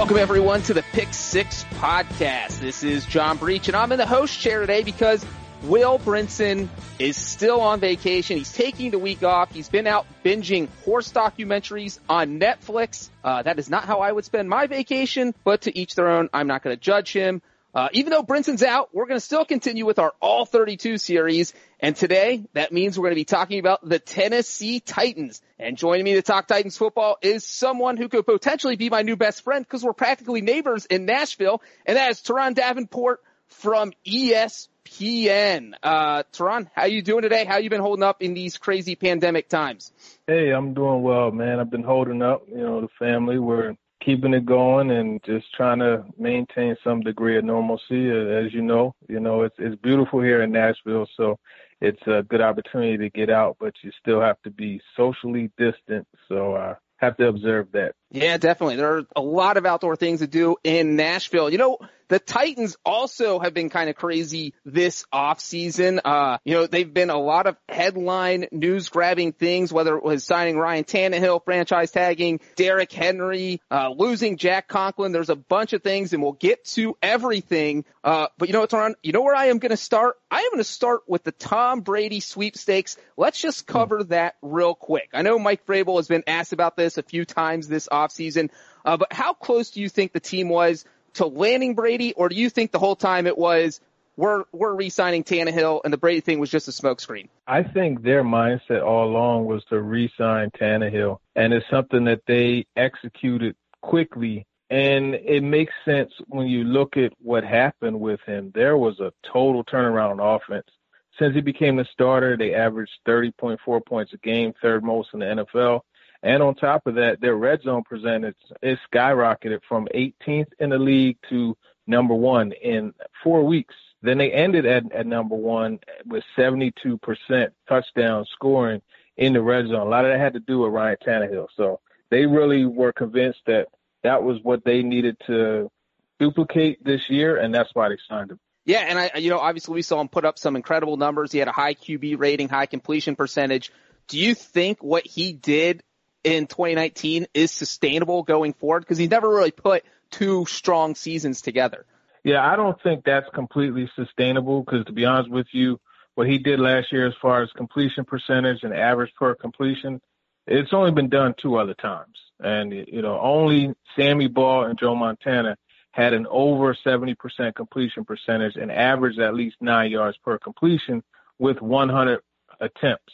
Everyone, to the Pick Six podcast. This is John Breech, and I'm in the host chair today because Will Brinson is still on vacation. He's taking the week off. He's been out binging horse documentaries on Netflix. Uh, that is not how I would spend my vacation, but to each their own. I'm not going to judge him. Uh, even though Brinson's out, we're going to still continue with our All 32 series. And today, that means we're going to be talking about the Tennessee Titans. And joining me to talk Titans football is someone who could potentially be my new best friend because we're practically neighbors in Nashville. And that is Turron Davenport from ESPN. Uh, Turron, how are you doing today? How you been holding up in these crazy pandemic times? Hey, I'm doing well, man. I've been holding up. You know, the family, we're keeping it going and just trying to maintain some degree of normalcy. As you know, you know it's it's beautiful here in Nashville, so it's a good opportunity to get out, but you still have to be socially distant. So I uh, have to observe that. Yeah, definitely. There are a lot of outdoor things to do in Nashville. You know, the Titans also have been kind of crazy this off season. Uh, you know, they've been a lot of headline news grabbing things, whether it was signing Ryan Tannehill, franchise tagging Derrick Henry, uh, losing Jack Conklin. There's a bunch of things and we'll get to everything. Uh, but you know what's on? You know where I am going to start? I am going to start with the Tom Brady sweepstakes. Let's just cover that real quick. I know Mike Vrabel has been asked about this a few times this offseason, uh, but how close do you think the team was to landing Brady, or do you think the whole time it was we're we're re-signing Tannehill and the Brady thing was just a smokescreen? I think their mindset all along was to re-sign Tannehill, and it's something that they executed quickly. And it makes sense when you look at what happened with him. There was a total turnaround on offense. Since he became the starter, they averaged 30.4 points a game, third most in the NFL. And on top of that, their red zone percentage is skyrocketed from 18th in the league to number one in four weeks. Then they ended at, at number one with 72% touchdown scoring in the red zone. A lot of that had to do with Ryan Tannehill. So they really were convinced that that was what they needed to duplicate this year, and that's why they signed him. Yeah, and I, you know, obviously we saw him put up some incredible numbers. He had a high QB rating, high completion percentage. Do you think what he did in 2019 is sustainable going forward? Because he's never really put two strong seasons together. Yeah, I don't think that's completely sustainable because to be honest with you, what he did last year as far as completion percentage and average per completion, it's only been done two other times. And, you know, only Sammy Baugh and Joe Montana had an over 70% completion percentage and averaged at least nine yards per completion with 100 attempts.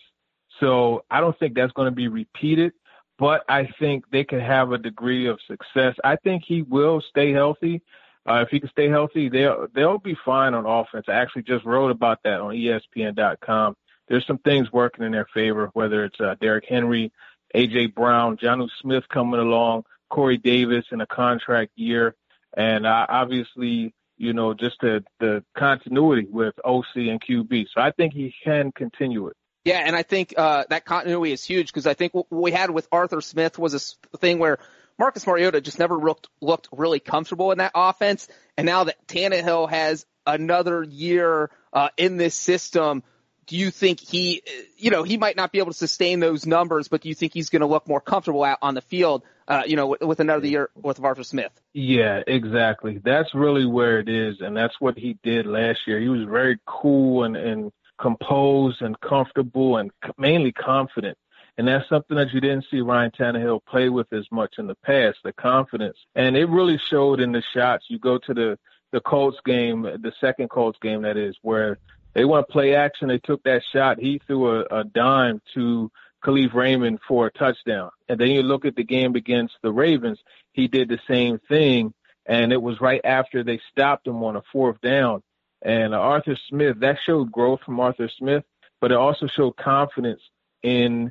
So I don't think that's going to be repeated but I think they can have a degree of success. I think he will stay healthy. Uh, if he can stay healthy, they'll they'll be fine on offense. I actually just wrote about that on ESPN.com. There's some things working in their favor, whether it's uh, Derrick Henry, AJ Brown, Jonnu Smith coming along, Corey Davis in a contract year, and uh, obviously, you know, just the the continuity with OC and QB. So I think he can continue it. Yeah, and I think uh, that continuity is huge because I think what we had with Arthur Smith was a thing where Marcus Mariota just never looked looked really comfortable in that offense, and now that Tannehill has another year uh, in this system, do you think he, you know, he might not be able to sustain those numbers, but do you think he's going to look more comfortable out on the field, uh, you know, with, with another year with Arthur Smith? Yeah, exactly. That's really where it is, and that's what he did last year. He was very cool and, and composed and comfortable and mainly confident. And that's something that you didn't see Ryan Tannehill play with as much in the past, the confidence. And it really showed in the shots. You go to the, the Colts game, the second Colts game that is, where they want to play action. They took that shot. He threw a, a dime to Kalif Raymond for a touchdown. And then you look at the game against the Ravens. He did the same thing. And it was right after they stopped him on a fourth down. And Arthur Smith, that showed growth from Arthur Smith, but it also showed confidence in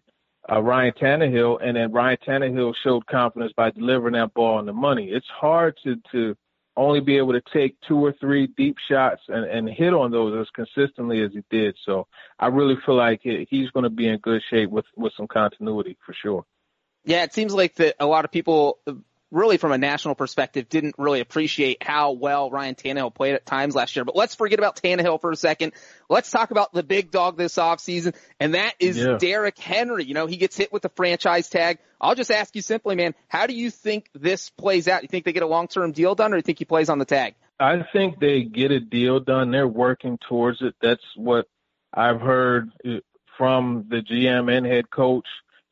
uh, Ryan Tannehill. And then Ryan Tannehill showed confidence by delivering that ball on the money. It's hard to, to only be able to take two or three deep shots and, and hit on those as consistently as he did. So I really feel like he's going to be in good shape with, with some continuity for sure. Yeah, it seems like that a lot of people really from a national perspective didn't really appreciate how well Ryan Tannehill played at times last year. But let's forget about Tannehill for a second. Let's talk about the big dog this offseason, and that is yeah. Derrick Henry. You know, he gets hit with the franchise tag. I'll just ask you simply, man, how do you think this plays out? You think they get a long-term deal done, or do you think he plays on the tag? I think they get a deal done. They're working towards it. That's what I've heard from the GM and head coach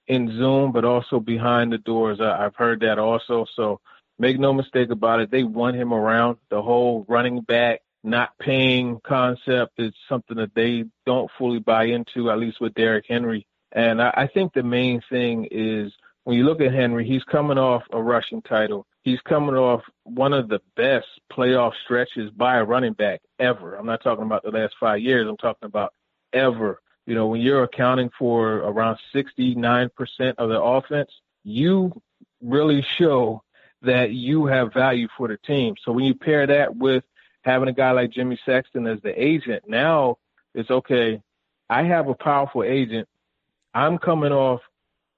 in Zoom, but also behind the doors. I, I've heard that also. So make no mistake about it. They want him around. The whole running back not paying concept is something that they don't fully buy into, at least with Derrick Henry. And I, I think the main thing is when you look at Henry, he's coming off a rushing title. He's coming off one of the best playoff stretches by a running back ever. I'm not talking about the last five years. I'm talking about ever. You know, when you're accounting for around 69% of the offense, you really show that you have value for the team. So when you pair that with having a guy like Jimmy Sexton as the agent, now it's okay. I have a powerful agent. I'm coming off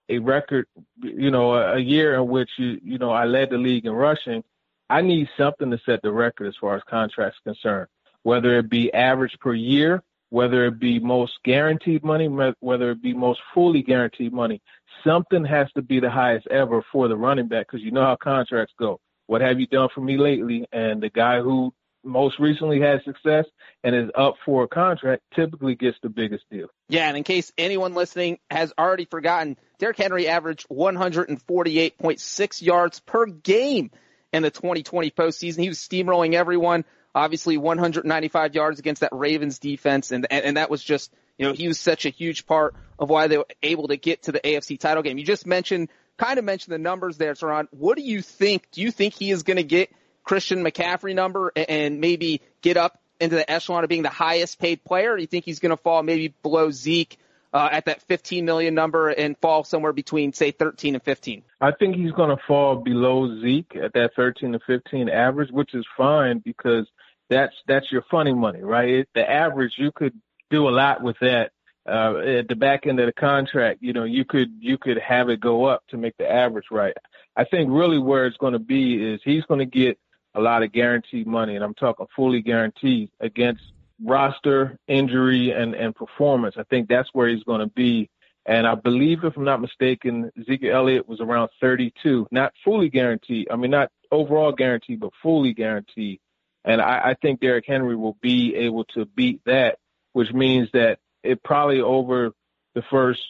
a record, you know, a, year in which you, you know, I led the league in rushing. I need something to set the record as far as contracts concerned, whether it be average per year whether it be most guaranteed money, whether it be most fully guaranteed money. Something has to be the highest ever for the running back because you know how contracts go. What have you done for me lately? And the guy who most recently had success and is up for a contract typically gets the biggest deal. Yeah, and in case anyone listening has already forgotten, Derrick Henry averaged 148.6 yards per game in the 2020 postseason. He was steamrolling everyone obviously 195 yards against that Ravens defense, and, and, and that was just, you know, he was such a huge part of why they were able to get to the AFC title game. You just mentioned, kind of mentioned the numbers there, Turron. What do you think? Do you think he is going to get Christian McCaffrey number and maybe get up into the echelon of being the highest paid player? Or do you think he's going to fall maybe below Zeke uh, at that 15 million number and fall somewhere between say 13 and 15? I think he's going to fall below Zeke at that 13 to 15 average, which is fine because that's that's your funny money, right? the average, you could do a lot with that. Uh, at the back end of the contract, you know, you could you could have it go up to make the average right. I think really where it's going to be is he's going to get a lot of guaranteed money, and I'm talking fully guaranteed against roster injury and and performance. I think that's where he's going to be. And I believe, if I'm not mistaken, Ezekiel Elliott was around 32, not fully guaranteed. I mean, not overall guaranteed, but fully guaranteed. And I, I think Derrick Henry will be able to beat that, which means that it probably over the first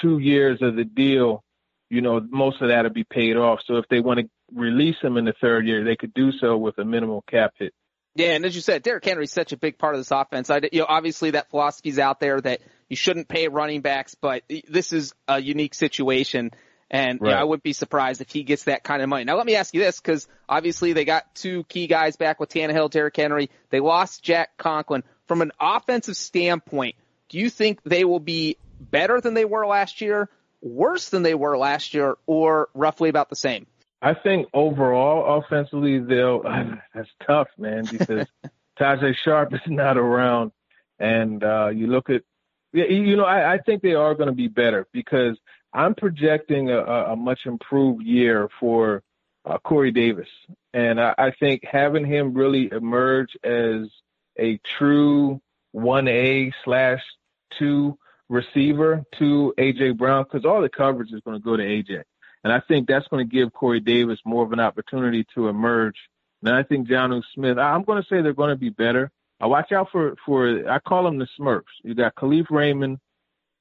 two years of the deal, you know, most of that will be paid off. So if they want to release him in the third year, they could do so with a minimal cap hit. Yeah, and as you said, Derrick Henry is such a big part of this offense. I, you know, obviously that philosophy's out there that you shouldn't pay running backs, but this is a unique situation. And right. you know, I wouldn't be surprised if he gets that kind of money. Now let me ask you this, because obviously they got two key guys back with Tannehill, Derrick Henry. They lost Jack Conklin. From an offensive standpoint, do you think they will be better than they were last year, worse than they were last year, or roughly about the same? I think overall offensively they'll that's tough, man, because Tajae Sharpe is not around. And uh you look at you know, I, I think they are going to be better because I'm projecting a, a much improved year for uh, Corey Davis, and I, I think having him really emerge as a true one A slash two receiver to AJ Brown because all the coverage is going to go to AJ. And I think that's going to give Corey Davis more of an opportunity to emerge. And I think Jonnu Smith, I'm going to say they're going to be better. I watch out for, for, I call them the Smurfs. You got Kalif Raymond,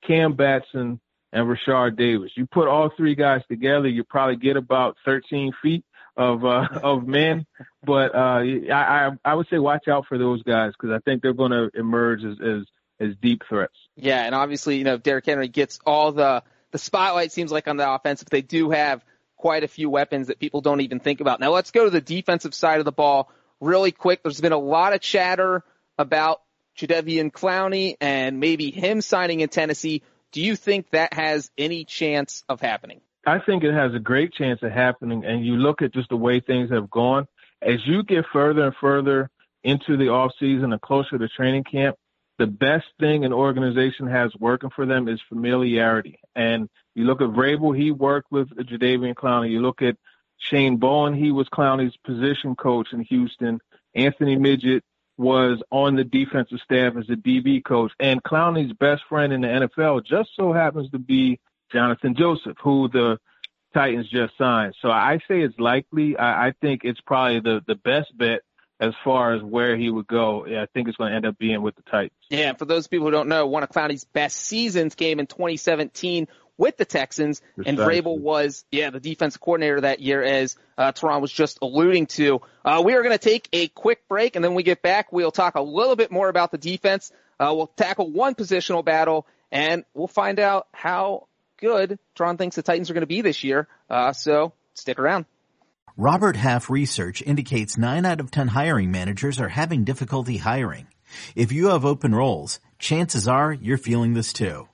Cam Batson, and Rashard Davis. You put all three guys together, you probably get about 13 feet of uh, of men. But uh, I, I would say watch out for those guys because I think they're going to emerge as, as as deep threats. Yeah, and obviously, you know, Derrick Henry gets all the the spotlight seems like on the offense, but they do have quite a few weapons that people don't even think about. Now let's go to the defensive side of the ball really quick. There's been a lot of chatter about Jadeveon Clowney and maybe him signing in Tennessee. Do you think that has any chance of happening? I think it has a great chance of happening. And you look at just the way things have gone. As you get further and further into the off season and closer to training camp, the best thing an organization has working for them is familiarity. And you look at Vrabel, he worked with Jadeveon Clowney. You look at Shane Bowen, he was Clowney's position coach in Houston. Anthony Midget was on the defensive staff as a DB coach. And Clowney's best friend in the NFL just so happens to be Johnathan Joseph, who the Titans just signed. So I say it's likely. I, I think it's probably the, the best bet as far as where he would go. Yeah, I think it's going to end up being with the Titans. Yeah, for those people who don't know, one of Clowney's best seasons came in 2017 with the Texans, Precisely. and Vrabel was, yeah, the defensive coordinator that year, as uh, Turron was just alluding to. Uh, we are going to take a quick break, and then we get back. We'll talk a little bit more about the defense. Uh, we'll tackle one positional battle, and we'll find out how good Turron thinks the Titans are going to be this year. Uh, so stick around. Robert Half research indicates 9 out of 10 hiring managers are having difficulty hiring. If you have open roles, chances are you're feeling this too.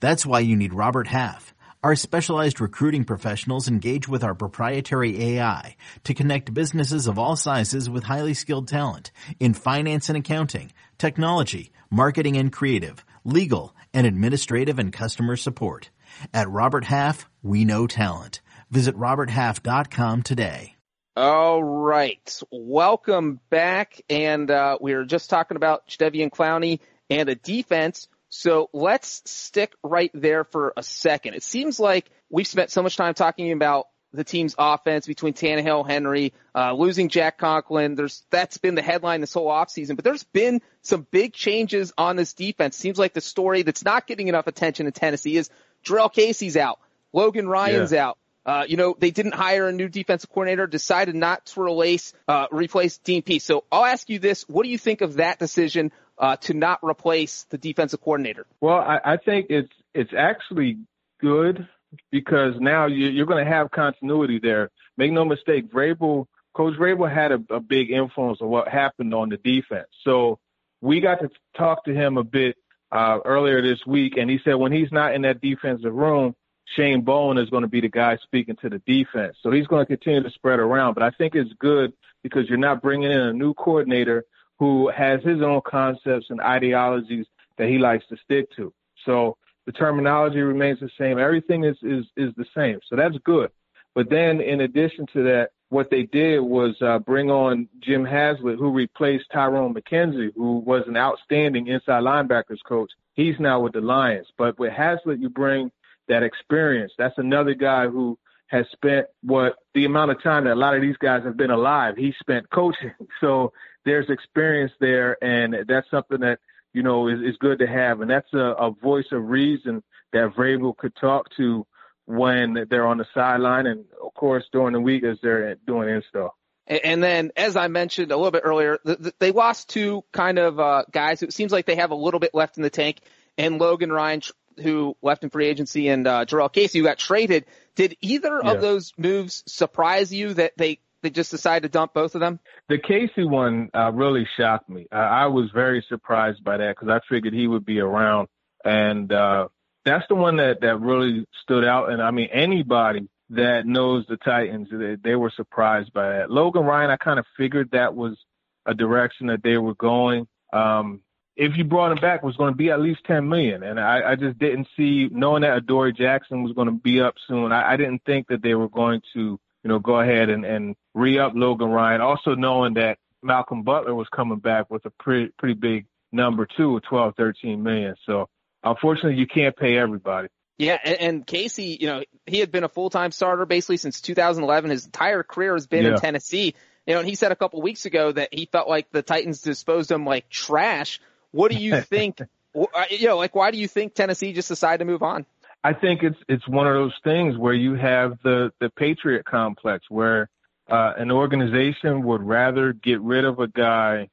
That's why you need Robert Half. Our specialized recruiting professionals engage with our proprietary AI to connect businesses of all sizes with highly skilled talent in finance and accounting, technology, marketing and creative, legal, and administrative and customer support. At Robert Half, we know talent. Visit RobertHalf.com today. All right. Welcome back. And uh, we were just talking about Jadeveon Clowney and the defense. So let's stick right there for a second. It seems like we've spent so much time talking about the team's offense between Tannehill, Henry, uh, losing Jack Conklin. There's that's been the headline this whole offseason, but there's been some big changes on this defense. Seems like the story that's not getting enough attention in Tennessee is Jurrell Casey's out, Logan Ryan's yeah. out. Uh, you know, they didn't hire a new defensive coordinator, decided not to replace, uh, replace Dean Pees. So I'll ask you this. What do you think of that decision, uh, to not replace the defensive coordinator? Well, I, I think it's, it's actually good because now you, are going to have continuity there. Make no mistake, Vrabel, Coach Vrabel had a, a big influence on what happened on the defense. So we got to talk to him a bit uh, earlier this week, and he said when he's not in that defensive room, Shane Bowen is going to be the guy speaking to the defense. So he's going to continue to spread around. But I think it's good because you're not bringing in a new coordinator who has his own concepts and ideologies that he likes to stick to. So the terminology remains the same. Everything is, is, is the same. So that's good. But then in addition to that, what they did was uh, bring on Jim Haslett, who replaced Tyrone McKenzie, who was an outstanding inside linebackers coach. He's now with the Lions. But with Haslett, you bring that experience. That's another guy who has spent what the amount of time that a lot of these guys have been alive. He spent coaching. So there's experience there, and that's something that you know is, is good to have. And that's a, a voice of reason that Vrabel could talk to when they're on the sideline, and of course during the week as they're doing install. And then, as I mentioned a little bit earlier, they lost two kind of uh, guys. It seems like they have a little bit left in the tank. And Logan Ryan who left in free agency, and uh, Jurrell Casey, who got traded. Did either yeah. of those moves surprise you that they they just decided to dump both of them? The Casey one uh, really shocked me. Uh, I was very surprised by that because I figured he would be around, and uh, that's the one that that really stood out. And I mean, anybody that knows the Titans, they, they were surprised by that. Logan Ryan, I kind of figured that was a direction that they were going. Um, if you brought him back, it was going to be at least ten million. And I, I just didn't see, knowing that Adoree Jackson was going to be up soon, I, I didn't think that they were going to, you know, go ahead and, and re-up Logan Ryan. Also knowing that Malcolm Butler was coming back with a pretty pretty big number too, 12, 13 million. So unfortunately, you can't pay everybody. Yeah, and, and Casey, you know, he had been a full-time starter basically since 2011. His entire career has been Yeah. in Tennessee. You know, and he said a couple weeks ago that he felt like the Titans disposed of him like trash. What do you think? uh, you know, like why do you think Tennessee just decided to move on? I think it's it's one of those things where you have the the patriot complex where uh, an organization would rather get rid of a guy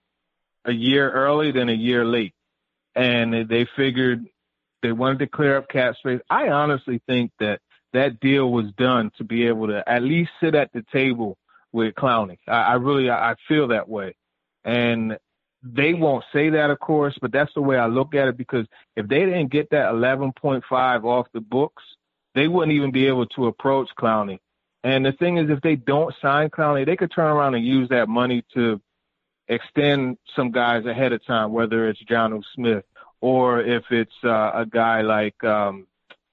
a year early than a year late, and they- figured they wanted to clear up cap space. I honestly think that that deal was done to be able to at least sit at the table with Clowney. I, I really I I feel that way, and they won't say that, of course, but that's the way I look at it because if they didn't get that 11.5 off the books, they wouldn't even be able to approach Clowney. And the thing is, if they don't sign Clowney, they could turn around and use that money to extend some guys ahead of time, whether it's Jonnu Smith or if it's uh, a guy like um,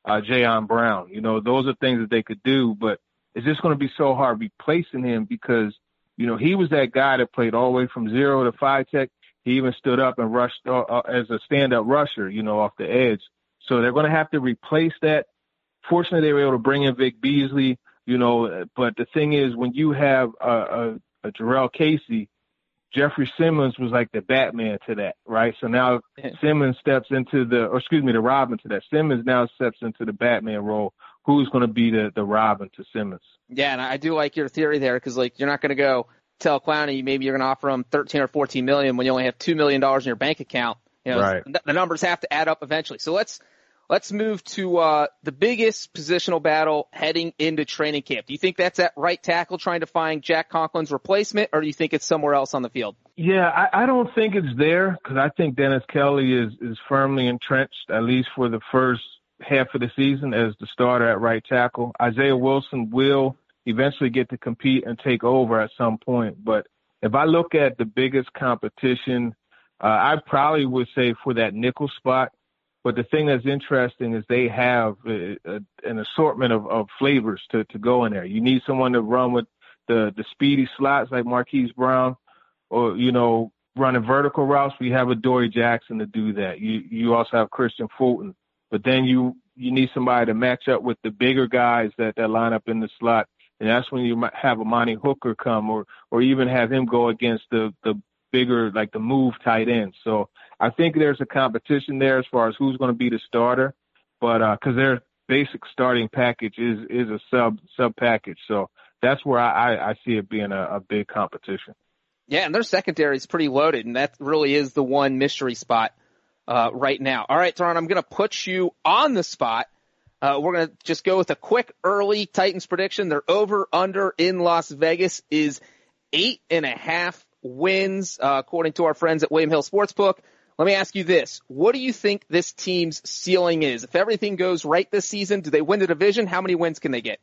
uh, Jayon Brown. You know, those are things that they could do, but it's just going to be so hard replacing him because, you know, he was that guy that played all the way from zero to five tech. He even stood up and rushed uh, uh, as a stand-up rusher, you know, off the edge. So they're going to have to replace that. Fortunately, they were able to bring in Vic Beasley, you know, but the thing is, when you have a, a, a Jurrell Casey, Jeffrey Simmons was like the Batman to that, right? So now Simmons steps into the, or excuse me, the Robin to that. Simmons now steps into the Batman role. Who's going to be the the Robin to Simmons? Yeah, and I do like your theory there because like you're not going to go tell Clowney maybe you're going to offer him 13 or 14 million when you only have two million dollars in your bank account. You know, Right. the numbers have to add up eventually. So let's let's move to uh, the biggest positional battle heading into training camp. Do you think that's at right tackle trying to find Jack Conklin's replacement, or do you think it's somewhere else on the field? Yeah, I, I don't think it's there because I think Dennis Kelly is is firmly entrenched at least for the first half of the season as the starter at right tackle. Isaiah Wilson will eventually get to compete and take over at some point, but if I look at the biggest competition, uh, I probably would say for that nickel spot. But the thing that's interesting is they have a, a, an assortment of, of flavors to, to go in there. You need someone to run with the, the speedy slots like Marquise Brown or you know running vertical routes, we have Adoree Jackson to do that. You you also have Kristian Fulton, but then you you need somebody to match up with the bigger guys that that line up in the slot, and that's when you might have Amani Hooker come, or or even have him go against the the bigger like the move tight end. So I think there's a competition there as far as who's going to be the starter, but because their basic starting package is is a sub sub package, so that's where I I, I see it being a, a big competition. Yeah, and their secondary is pretty loaded, and that really is the one mystery spot uh, right now. All right, Turron, I'm going to put you on the spot. Uh, we're going to just go with a quick early Titans prediction. Their over under in Las Vegas is eight and a half wins, uh, according to our friends at William Hill Sportsbook. Let me ask you this. What do you think this team's ceiling is? If everything goes right this season, do they win the division? How many wins can they get?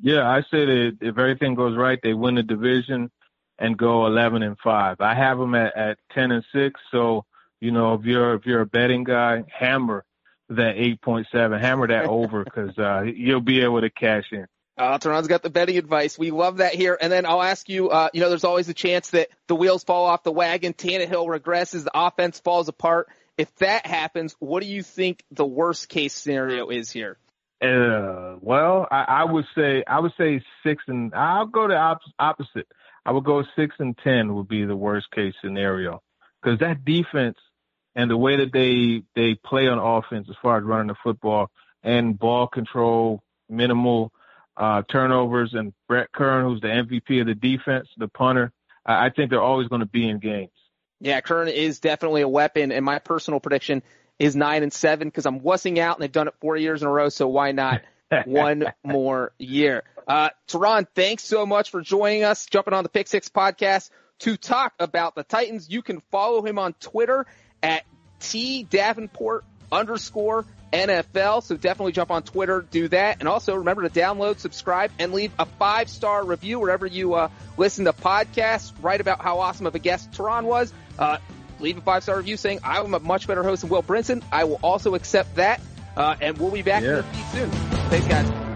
Yeah, I say that if everything goes right, they win the division and go 11 and 5. I have them at, at 10 and 6. So, you know, if you're, if you're a betting guy, hammer that 8.7, hammer that over because, uh, you'll be able to cash in. Uh, Turron's got the betting advice. We love that here. And then I'll ask you, uh, you know, there's always a chance that the wheels fall off the wagon. Tannehill regresses. The offense falls apart. If that happens, what do you think the worst case scenario is here? Uh, well, I, I would say, I would say six and I'll go the op- opposite. I would go six and 10 would be the worst case scenario because that defense and the way that they, they play on offense as far as running the football and ball control, minimal, uh, turnovers and Brett Kern, who's the MVP of the defense, the punter, I, I think they're always going to be in games. Yeah, Kern is definitely a weapon, and my personal prediction is nine and seven because I'm wussing out, and they've done it four years in a row. So why not one more year? Uh, Turron, thanks so much for joining us, jumping on the Pick Six podcast to talk about the Titans. You can follow him on Twitter at T Davenport underscore NFL. So definitely jump on Twitter, do that. And also remember to download, subscribe, and leave a five star review wherever you uh, listen to podcasts. Write about how awesome of a guest Turron was. Uh, leave a five star review saying I'm a much better host than Will Brinson. I will also accept that. Uh, and we'll be back Yeah. in your feed soon. Thanks, guys.